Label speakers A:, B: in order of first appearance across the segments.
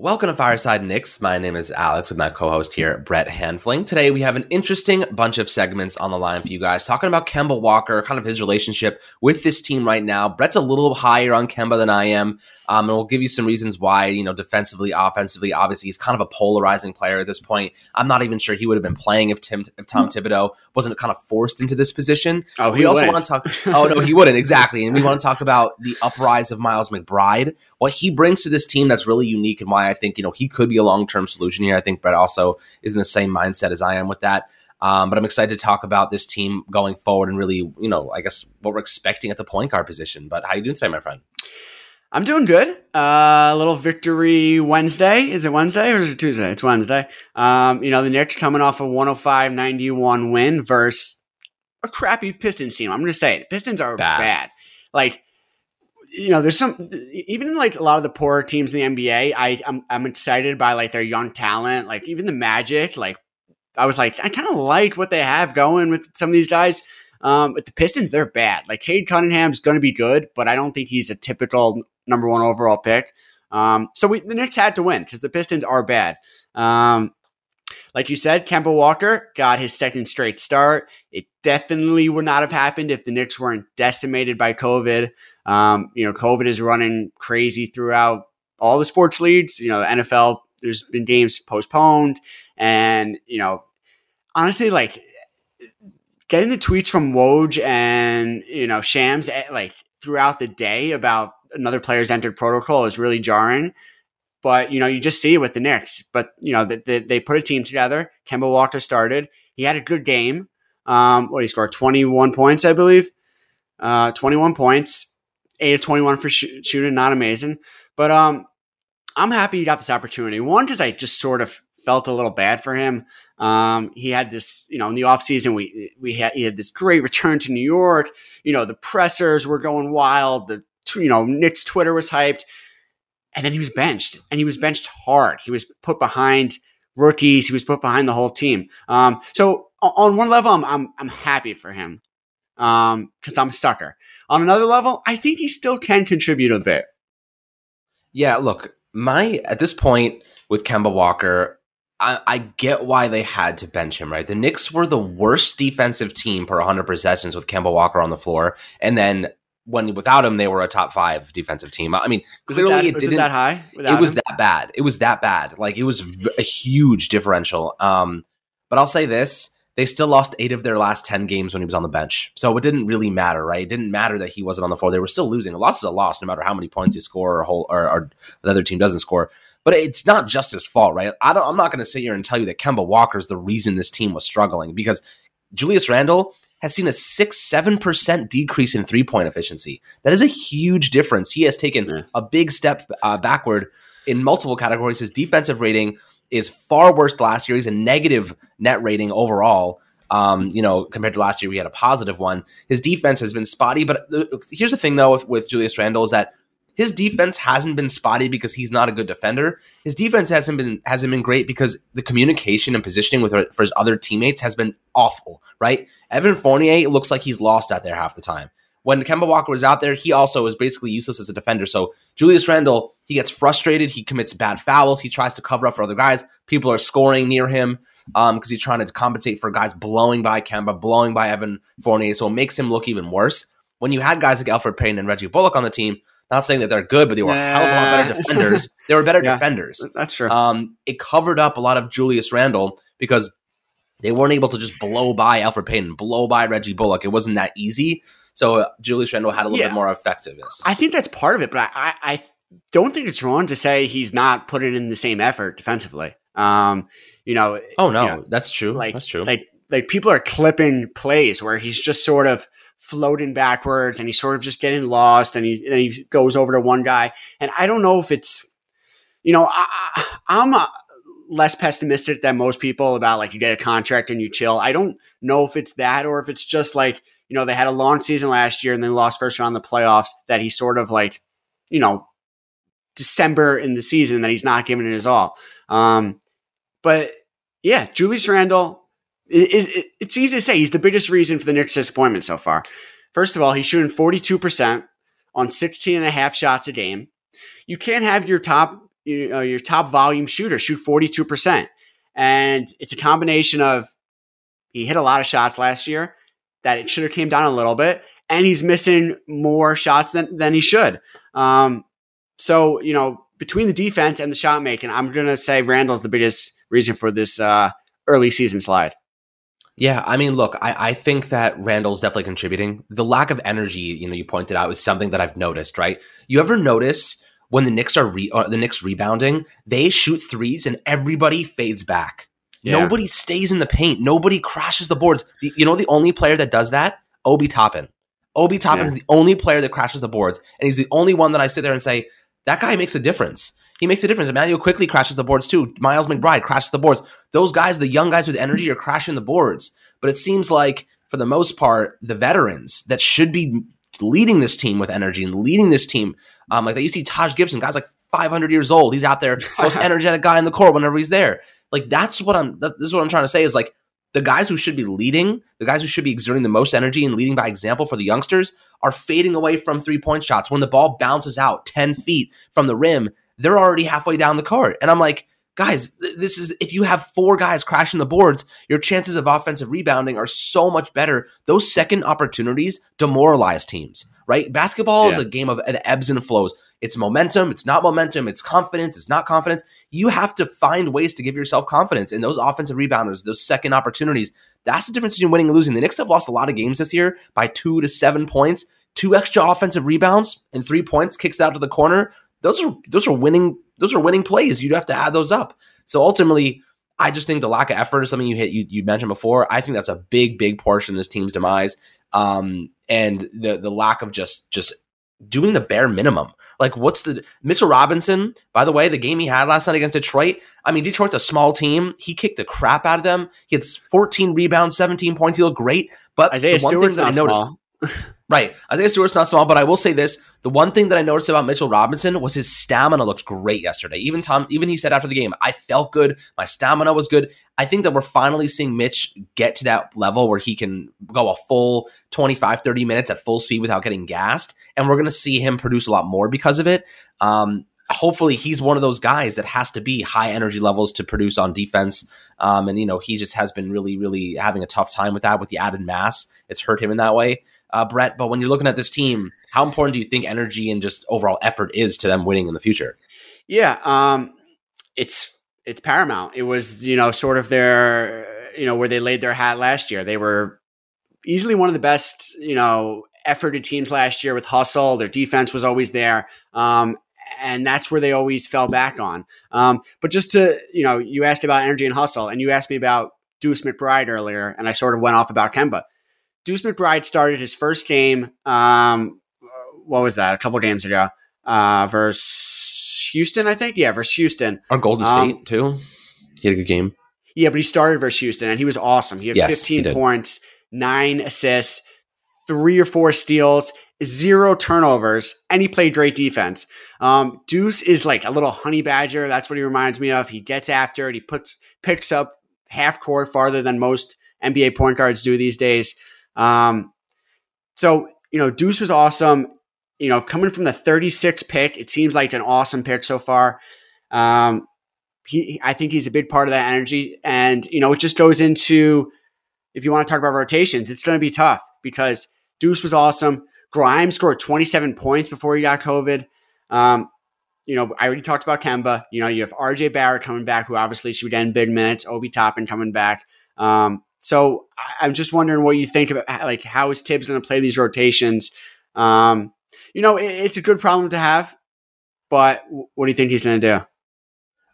A: Welcome to Fireside Knicks. My name is Alex with my co-host here, Brett Hanfling. Today we have an interesting bunch of segments on the line for you guys, talking about Kemba Walker, kind of his relationship with this team right now. Brett's a little higher on Kemba than I am, um, and we'll give you some reasons why. You know, defensively, offensively, obviously he's kind of a polarizing player at this point. I'm not even sure he would have been playing if Tim, if Tom Thibodeau wasn't kind of forced into this position.
B: Oh,
A: we
B: he
A: also
B: wouldn't.
A: want to talk. Oh no, he wouldn't exactly. And we want to talk about the uprise of Miles McBride, what he brings to this team that's really unique, and why I think you know he could be a long term solution here. I think Brett also is in the same mindset as I am with that. Um, but I'm excited to talk about this team going forward and really, you know, I guess what we're expecting at the point guard position. But how are you doing today, my friend?
B: I'm doing good. Uh, a little victory Wednesday. Is it Wednesday or is it Tuesday? It's Wednesday. Um, you know, the Knicks coming off a 105 91 win versus a crappy Pistons team. I'm going to say it. Pistons are
A: Bad.
B: bad. Like, you know, there's some, even in like a lot of the poorer teams in the NBA, I, I'm, I'm excited by like their young talent. Like, even the Magic, like, I was like, I kind of like what they have going with some of these guys. Um, but the Pistons, they're bad. Like Cade Cunningham's going to be good, but I don't think he's a typical number one overall pick. Um, so we, the Knicks had to win because the Pistons are bad. Um, like you said, Kemba Walker got his second straight start. It definitely would not have happened if the Knicks weren't decimated by COVID. Um, you know, COVID is running crazy throughout all the sports leagues. You know, the NFL, there's been games postponed. And, you know, honestly, like getting the tweets from Woj and, you know, Shams, eh, like throughout the day about another player's entered protocol is really jarring. But, you know, you just see it with the Knicks. But, you know, they, they, they put a team together. Kemba Walker started. He had a good game. Um, what he scored 21 points, I believe. Uh, 21 points, 8 of 21 for sh- shooting, not amazing. But um, I'm happy he got this opportunity. One, because I just sort of felt a little bad for him. Um, he had this, you know, in the offseason, we we had he had this great return to New York. You know, the pressers were going wild. The you know Knicks Twitter was hyped, and then he was benched, and he was benched hard. He was put behind rookies. He was put behind the whole team. Um, so on one level, I'm I'm, I'm happy for him because I'm a sucker. On another level, I think he still can contribute a bit.
A: Yeah, look, my at this point with Kemba Walker, I, I get why they had to bench him, right? The Knicks were the worst defensive team per 100 possessions with Kemba Walker on the floor, and then when without him, they were a top five defensive team. I mean, clearly
B: it that,
A: it
B: was
A: didn't.
B: it that high? without
A: it was
B: him?
A: that bad. It was that bad. Like it was a huge differential. Um, but I'll say this: they still lost eight of their last ten games when he was on the bench. So it didn't really matter, right? It didn't matter that he wasn't on the floor. They were still losing. A loss is a loss, no matter how many points you score or, whole, or, or the other team doesn't score. But it's not just his fault, right? I don't. I'm not going to sit here and tell you that Kemba Walker is the reason this team was struggling because Julius Randle has seen a six, seven percent decrease in three point efficiency. That is a huge difference. He has taken
B: Yeah.
A: a big step uh, backward in multiple categories. His defensive rating is far worse last year. He's a negative net rating overall. Um, you know, compared to last year, we had a positive one. His defense has been spotty, but the, here's the thing, though, with, with Julius Randle is that his defense hasn't been spotty because he's not a good defender. His defense hasn't been hasn't been great because the communication and positioning with for his other teammates has been awful. Right? Evan Fournier looks like he's lost out there half the time. When Kemba Walker was out there, he also is basically useless as a defender. So Julius Randle, he gets frustrated. He commits bad fouls. He tries to cover up for other guys. People are scoring near him because he's trying to compensate for guys blowing by Kemba, blowing by Evan Fournier. So it makes him look even worse. When you had guys like Alfred Payne and Reggie Bullock on the team, not saying that they're good, but they were a hell of a lot better defenders. They were better
B: Yeah.
A: defenders.
B: That's true.
A: Um, it covered up a lot of Julius Randle because they weren't able to just blow by Elfrid Payton, blow by Reggie Bullock. It wasn't that easy. So uh, Julius Randle had a little
B: Yeah.
A: bit more effectiveness.
B: I think that's part of it, but I, I, I don't think it's wrong to say he's not putting in the same effort defensively. Um, you know,
A: oh no,
B: you know,
A: that's true.
B: like
A: that's true.
B: like like people are clipping plays where he's just sort of floating backwards and he's sort of just getting lost and he and he goes over to one guy and I don't know if it's you know I, I'm uh less pessimistic than most people about like you get a contract and you chill. I don't know if it's that or if it's just like you know they had a long season last year and then lost first round of the playoffs that he sort of like you know December in the season that he's not giving it his all. Um, but yeah, Julius Randle is, is it's easy to say he's the biggest reason for the Knicks' disappointment so far. First of all, he's shooting 42% on 16 and a half shots a game. You can't have your top, you know, your top volume shooter shoot 42%. And it's a combination of he hit a lot of shots last year that it should have came down a little bit and he's missing more shots than, than he should. Um, so, you know, between the defense and the shot making, I'm going to say Randle's the biggest reason for this uh, early season slide.
A: Yeah, I mean, look, I, I think that Randle's definitely contributing. The lack of energy, you know, you pointed out is something that I've noticed. Right? You ever notice when the Knicks are re- uh, the Knicks rebounding, they shoot threes and everybody fades back. Yeah. Nobody stays in the paint. Nobody crashes the boards. You know, the only player that does that, Obi Toppin. Obi Toppin yeah. is the only player that crashes the boards, and he's the only one that I sit there and say that guy makes a difference. He makes a difference. Immanuel Quickley crashes the boards too. Miles McBride crashes the boards. Those guys, the young guys with energy, are crashing the boards. But it seems like, for the most part, the veterans that should be leading this team with energy and leading this team, um, like that you see Taj Gibson, guys like 500 years old. He's out there, most energetic guy in the court whenever he's there. Like that's what I'm. That, this is what I'm trying to say. Is like the guys who should be leading, the guys who should be exerting the most energy and leading by example for the youngsters, are fading away from three point shots. When the ball bounces out 10 feet from the rim, they're already halfway down the court. And I'm like, guys, this is if you have four guys crashing the boards, your chances of offensive rebounding are so much better. Those second opportunities demoralize teams, right? Basketball yeah. is a game of ebbs and flows. It's momentum, it's not momentum, it's confidence, it's not confidence. You have to find ways to give yourself confidence in those offensive rebounders, those second opportunities. That's the difference between winning and losing. The Knicks have lost a lot of games this year by two to seven points, two extra offensive rebounds and three points, kicks out to the corner. Those are those are winning those are winning plays. You'd have to add those up. So ultimately, I just think the lack of effort is something you hit you, you mentioned before. I think that's a big, big portion of this team's demise. Um, and the the lack of just just doing the bare minimum. Like, what's the Mitchell Robinson? By the way, the game he had last night against Detroit. I mean, Detroit's a small team. He kicked the crap out of them. He had 14 rebounds, 17 points. He looked great. But
B: Isaiah Stewart's not I noticed, small.
A: Right. Isaiah Stewart's not small, but I will say this. The one thing that I noticed about Mitchell Robinson was his stamina looks great yesterday. Even Tom, even he said after the game, I felt good. My stamina was good. I think that we're finally seeing Mitch get to that level where he can go a full 25, 30 minutes at full speed without getting gassed. And we're going to see him produce a lot more because of it. Um, hopefully he's one of those guys that has to be high energy levels to produce on defense. Um, and you know, he just has been really, really having a tough time with that with the added mass. It's hurt him in that way uh, Brett. But when you're looking at this team, how important do you think energy and just overall effort is to them winning in the future?
B: Yeah, um, it's it's paramount. It was you know sort of their you know where they laid their hat last year. They were easily one of the best you know efforted teams last year with hustle. Their defense was always there. Um, and that's where they always fell back on. Um, but just to, you know, you asked about energy and hustle, and you asked me about Deuce McBride earlier, and I sort of went off about Kemba. Deuce McBride started his first game. Um, what was that? A couple games ago, uh, versus Houston, I think. Yeah, versus Houston.
A: Or Golden um, State too. He had a good game.
B: Yeah, but he started versus Houston, and he was awesome. He had yes, 15 he points, nine assists, three or four steals, zero turnovers, and he played great defense. Um, Deuce is like a little honey badger. That's what he reminds me of. He gets after it. He puts picks up half court farther than most NBA point guards do these days. Um, so, you know, Deuce was awesome. You know, coming from the 36 pick, it seems like an awesome pick so far. Um, he, I think he's a big part of that energy. And, you know, it just goes into, if you want to talk about rotations, it's going to be tough because Deuce was awesome. Grimes scored 27 points before he got COVID. Um, you know, I already talked about Kemba. You know, you have RJ Barrett coming back, who obviously should be getting big minutes. Obi Toppin coming back. Um, so I'm just wondering what you think about like how is Thibs going to play these rotations? Um, you know, it, it's a good problem to have, but what do you think he's going to do?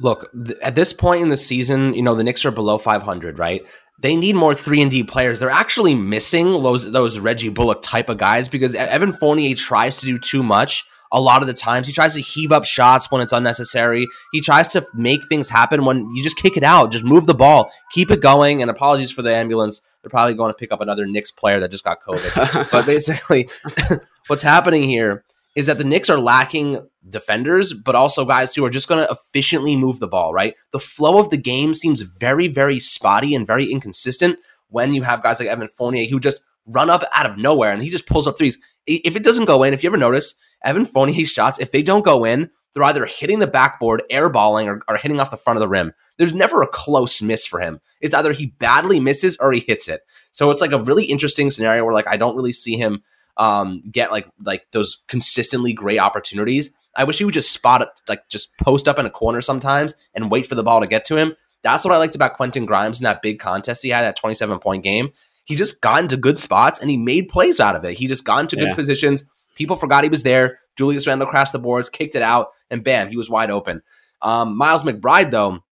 A: Look, th- at this point in the season, you know the Knicks are below 500, right? They need more three and D players. They're actually missing those those Reggie Bullock type of guys because Evan Fournier tries to do too much a lot of the times. He tries to heave up shots when it's unnecessary. He tries to make things happen when you just kick it out, just move the ball, keep it going. And apologies for the ambulance. They're probably going to pick up another Knicks player that just got COVID. but basically, what's happening here is that the Knicks are lacking defenders, but also guys who are just going to efficiently move the ball, right? The flow of the game seems very, very spotty and very inconsistent when you have guys like Evan Fournier who just run up out of nowhere and he just pulls up threes. If it doesn't go in, if you ever notice, Evan Fournier's shots, if they don't go in, they're either hitting the backboard, airballing, or, or hitting off the front of the rim. There's never a close miss for him. It's either he badly misses or he hits it. So it's like a really interesting scenario where like I don't really see him um, get like like those consistently great opportunities. I wish he would just spot up, like just post up in a corner sometimes and wait for the ball to get to him. That's what I liked about Quentin Grimes in that big contest he had at 27 point game. He just got into good spots and he made plays out of it. He just got into yeah. good positions. People forgot he was there. Julius Randle crashed the boards, kicked it out, and bam, he was wide open. Um, Miles McBride, though,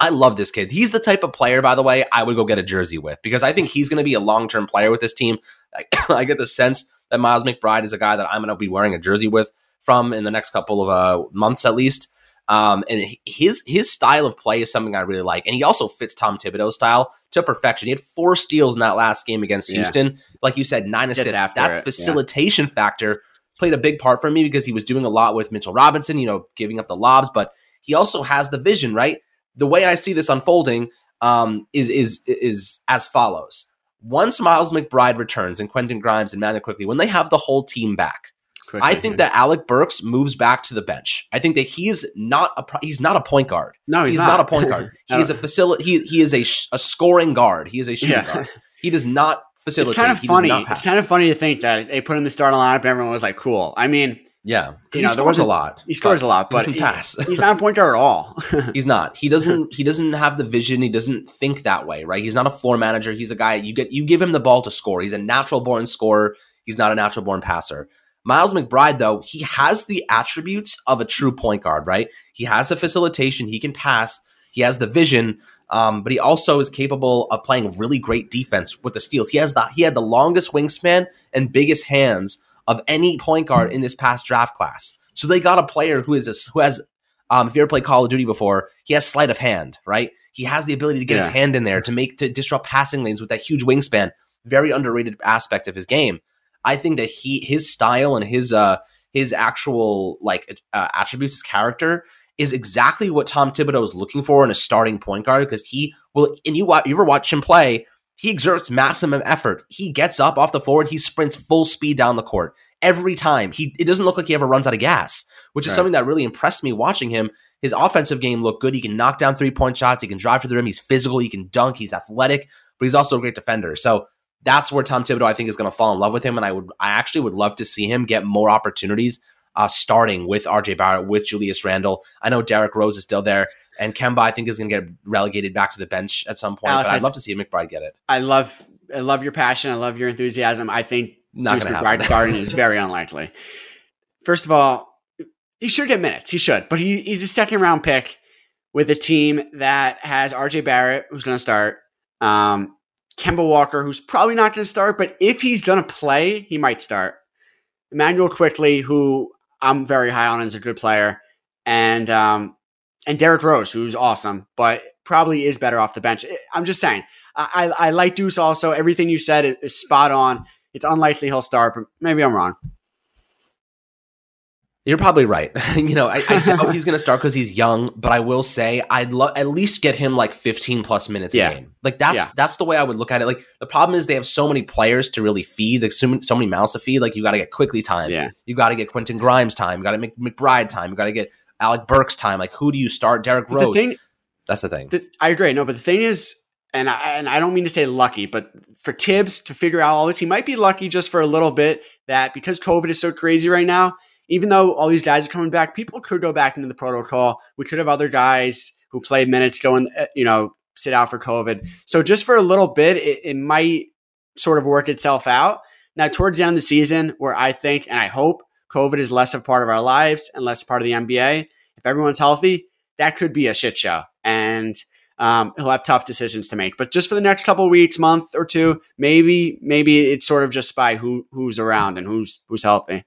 A: I love this kid. He's the type of player, by the way, I would go get a jersey with because I think he's going to be a long term player with this team. I, get the sense that Miles McBride is a guy that I'm going to be wearing a jersey with from in the next couple of uh, months at least. Um, and his his style of play is something I really like, and he also fits Tom Thibodeau's style to perfection. He had four steals in that last game against yeah. Houston, like you said, nine assists. That it. facilitation yeah. factor played a big part for me because he was doing a lot with Mitchell Robinson, you know, giving up the lobs, but he also has the vision, right? The way I see this unfolding um, is is is as follows: once Miles McBride returns and Quentin Grimes and Manuel quickly, when they have the whole team back, Quickly, I think that Alec Burks moves back to the bench. I think that he's not a he's not a point guard.
B: No, he's,
A: he's
B: not.
A: not. a point guard. He's a facility. He he is a, a scoring guard. He is a shooting yeah. guard. He does not facilitate.
B: It's kind of he funny. It's kind of funny to think that they put him in the starting lineup and everyone was like, "Cool." I mean,
A: yeah, he know, scores a lot.
B: He scores a lot, but he doesn't
A: pass.
B: he's not a point guard at all.
A: he's not. He doesn't. He doesn't have the vision. He doesn't think that way, right? He's not a floor manager. He's a guy you get. You give him the ball to score. He's a natural born scorer. He's not a natural born passer. Miles McBride, though, he has the attributes of a true point guard, right? He has the facilitation. He can pass. He has the vision. Um, but he also is capable of playing really great defense with the steals. He has the he had the longest wingspan and biggest hands of any point guard in this past draft class. So they got a player who is this, who has um, if you ever played Call of Duty before, he has sleight of hand, right? He has the ability to get yeah. his hand in there to make to disrupt passing lanes with that huge wingspan. Very underrated aspect of his game. I think that he his style and his uh his actual like uh, attributes, his character is exactly what Tom Thibodeau is looking for in a starting point guard because he will. And you, watch, you ever watch him play? He exerts maximum effort. He gets up off the floor and he sprints full speed down the court every time. He it doesn't look like he ever runs out of gas, which is right. something that really impressed me watching him. His offensive game looked good. He can knock down three point shots. He can drive to the rim. He's physical. He can dunk. He's athletic, but he's also a great defender. So that's where Tom Thibodeau I think is going to fall in love with him, and I would I actually would love to see him get more opportunities uh, starting with RJ Barrett, with Julius Randle. I know Derrick Rose is still there. And Kemba, I think, is going to get relegated back to the bench at some point. Alex, but I'd love to see McBride get it.
B: I love, I love your passion. I love your enthusiasm. I think Not Deuce McBride starting is very unlikely. First of all, he should get minutes. He should, but he, he's a second round pick with a team that has RJ Barrett, who's going to start, um, Kemba Walker, who's probably not going to start, but if he's going to play, he might start. Immanuel Quickley, who I'm very high on is a good player, and um, and Derrick Rose, who's awesome, but probably is better off the bench. I'm just saying. I, I, I like Deuce also. Everything you said is, is spot on. It's unlikely he'll start, but maybe I'm wrong.
A: You're probably right. you know, I, I doubt he's going to start because he's young, but I will say I'd at least get him like 15 plus minutes yeah. a game. Like that's yeah. that's the way I would look at it. Like the problem is they have so many players to really feed, like so, so many mouths to feed. Like you got to get Quickley time.
B: Yeah.
A: You got to get Quentin Grimes time. You got to make McBride time. You got to get Alec Burks time. Like who do you start? Derrick Rose. The thing, that's the thing.
B: The, I agree. No, but the thing is, and I, and I don't mean to say lucky, but for Thibs to figure out all this, he might be lucky just for a little bit that because COVID is so crazy right now even though all these guys are coming back, people could go back into the protocol. We could have other guys who played minutes go and uh, you know sit out for COVID. So just for a little bit, it, it might sort of work itself out. Now towards the end of the season, where I think and I hope COVID is less of part of our lives and less part of the NBA. If everyone's healthy, that could be a shit show, and um, he'll have tough decisions to make. But just for the next couple weeks, month or two, maybe maybe it's sort of just by who who's around and who's who's healthy.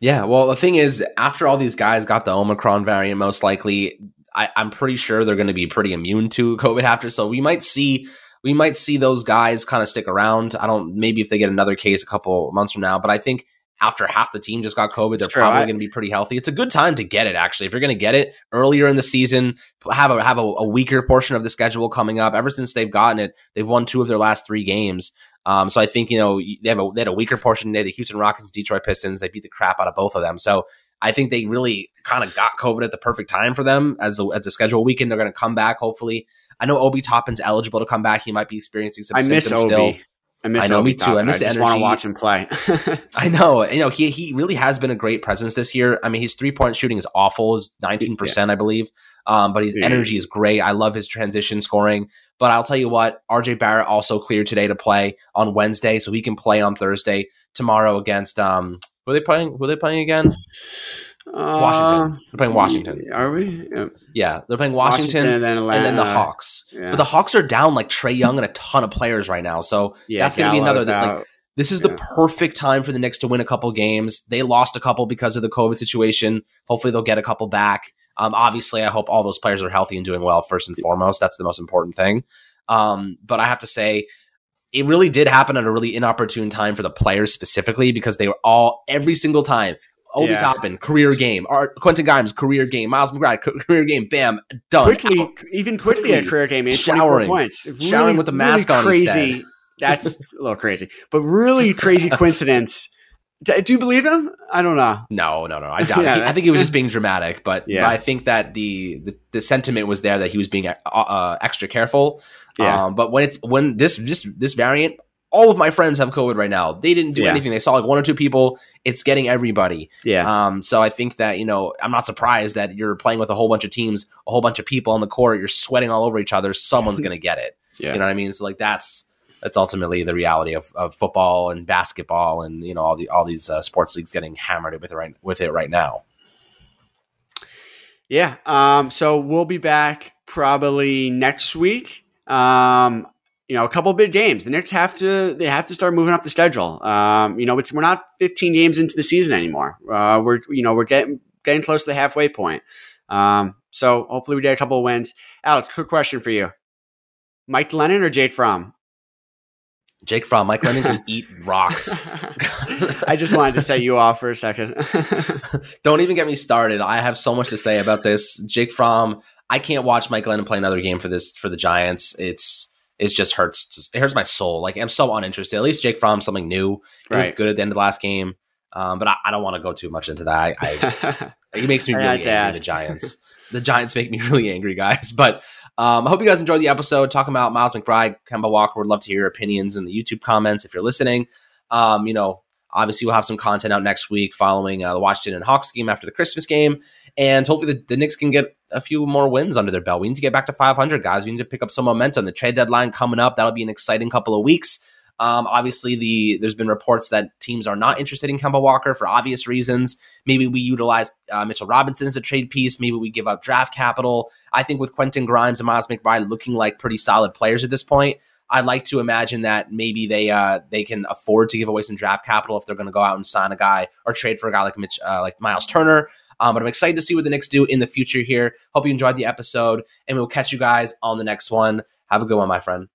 A: Yeah, well, the thing is, after all these guys got the Omicron variant, most likely, I, I, am pretty sure they're going to be pretty immune to COVID after. So we might see we might see those guys kind of stick around. I don't maybe if they get another case a couple months from now, but I think after half the team just got COVID, they're probably going to be pretty healthy. It's a good time to get it. Actually, if you're going to get it earlier in the season, have a have a, a, weaker portion of the schedule coming up. Ever since they've gotten it, they've won two of their last three games. Um, so I think you know they have a they had a weaker portion. They had the Houston Rockets, Detroit Pistons. They beat the crap out of both of them. So I think they really kind of got COVID at the perfect time for them as the as the schedule weekend. They're going to come back hopefully. I know Obi Toppin's eligible to come back. He might be experiencing some
B: I
A: symptoms still.
B: I miss
A: I know,
B: Obi
A: me too. I miss
B: I just want to watch him play.
A: I know. You know, he he really has been a great presence this year. I mean, his three point shooting is awful, is nineteen percent, I believe. Um, but his
B: Yeah.
A: energy is great. I love his transition scoring. But I'll tell you what, RJ Barrett also cleared today to play on Wednesday, so he can play on Thursday tomorrow against um. Who are they playing? Who are they playing again? Washington.
B: Uh,
A: They're playing Washington.
B: Are we? Yeah.
A: Yeah, they're playing Washington,
B: and then, Atlanta,
A: and then the Hawks.
B: Yeah.
A: But the Hawks are down like Trae Young and a ton of players right now. So
B: yeah,
A: that's gonna be another that, like. This is the perfect time for the Knicks to win a couple games. They lost a couple because of the COVID situation. Hopefully, they'll get a couple back. Um, obviously, I hope all those players are healthy and doing well first and foremost. That's the most important thing. Um, but I have to say, it really did happen at a really inopportune time for the players specifically because they were all every single time. Obi
B: Yeah.
A: Toppin, career game. Art, Quentin Grimes, career game. Miles McBride, career game. Bam, done.
B: Quickley,
A: Out.
B: even Quickley, a career game, he had
A: Showering.
B: points. Really,
A: Showering with the mask
B: really
A: on,
B: Crazy. That's a little crazy, but really crazy coincidence. D- Do you believe him? I don't know.
A: No, no, no. I doubt.
B: Yeah,
A: it. He- I think he was just being dramatic, but,
B: Yeah.
A: but I think that the, the the sentiment was there that he was being uh, uh, extra careful.
B: Yeah.
A: Um, but when it's when this this this variant, all of my friends have COVID right now. They didn't do
B: Yeah.
A: anything. They saw like one or two people. It's getting everybody.
B: Yeah,
A: Um, so I think that you know I'm not surprised that you're playing with a whole bunch of teams, a whole bunch of people on the court. You're sweating all over each other. Someone's gonna get it.
B: yeah.
A: You know what I mean? So like that's that's ultimately the reality of, of football and basketball and you know all the all these uh, sports leagues getting hammered with it right with it right now.
B: Yeah. Um, so we'll be back probably next week. Um, you know, a couple big games. The Knicks have to they have to start moving up the schedule. Um, you know, it's we're not 15 games into the season anymore. Uh, we're you know we're getting getting close to the halfway point. Um, so hopefully we get a couple of wins. Alex, quick question for you: Mike Glennon or Jake Fromm?
A: Jake Fromm, Mike Glennon can eat rocks.
B: I just wanted to set you off for a second.
A: Don't even get me started. I have so much to say about this. Jake Fromm, I can't watch Mike Glennon play another game for this for the Giants. It's it just hurts. It hurts my soul. Like I'm so uninterested. At least Jake Fromm's something new.
B: Right.
A: good at the end of the last game. Um, but I, I don't want to go too much into that. I, I it makes me really angry.
B: ask.
A: The Giants. the Giants make me really angry, guys. But um, I hope you guys enjoyed the episode talking about Miles McBride, Kemba Walker. Would love to hear your opinions in the YouTube comments if you're listening. Um, you know, obviously we'll have some content out next week following uh, the Washington and Hawks game after the Christmas game, and hopefully the, the Knicks can get a few more wins under their belt. We need to get back to 500, guys. We need to pick up some momentum. The trade deadline coming up. That'll be an exciting couple of weeks. Um, obviously, the there's been reports that teams are not interested in Kemba Walker for obvious reasons. Maybe we utilize uh, Mitchell Robinson as a trade piece. Maybe we give up draft capital. I think with Quentin Grimes and Miles McBride looking like pretty solid players at this point, I'd like to imagine that maybe they uh, they can afford to give away some draft capital if they're going to go out and sign a guy or trade for a guy like Mitch, uh, like Miles Turner. Um, but I'm excited to see what the Knicks do in the future here. Hope you enjoyed the episode, and we'll catch you guys on the next one. Have a good one, my friend.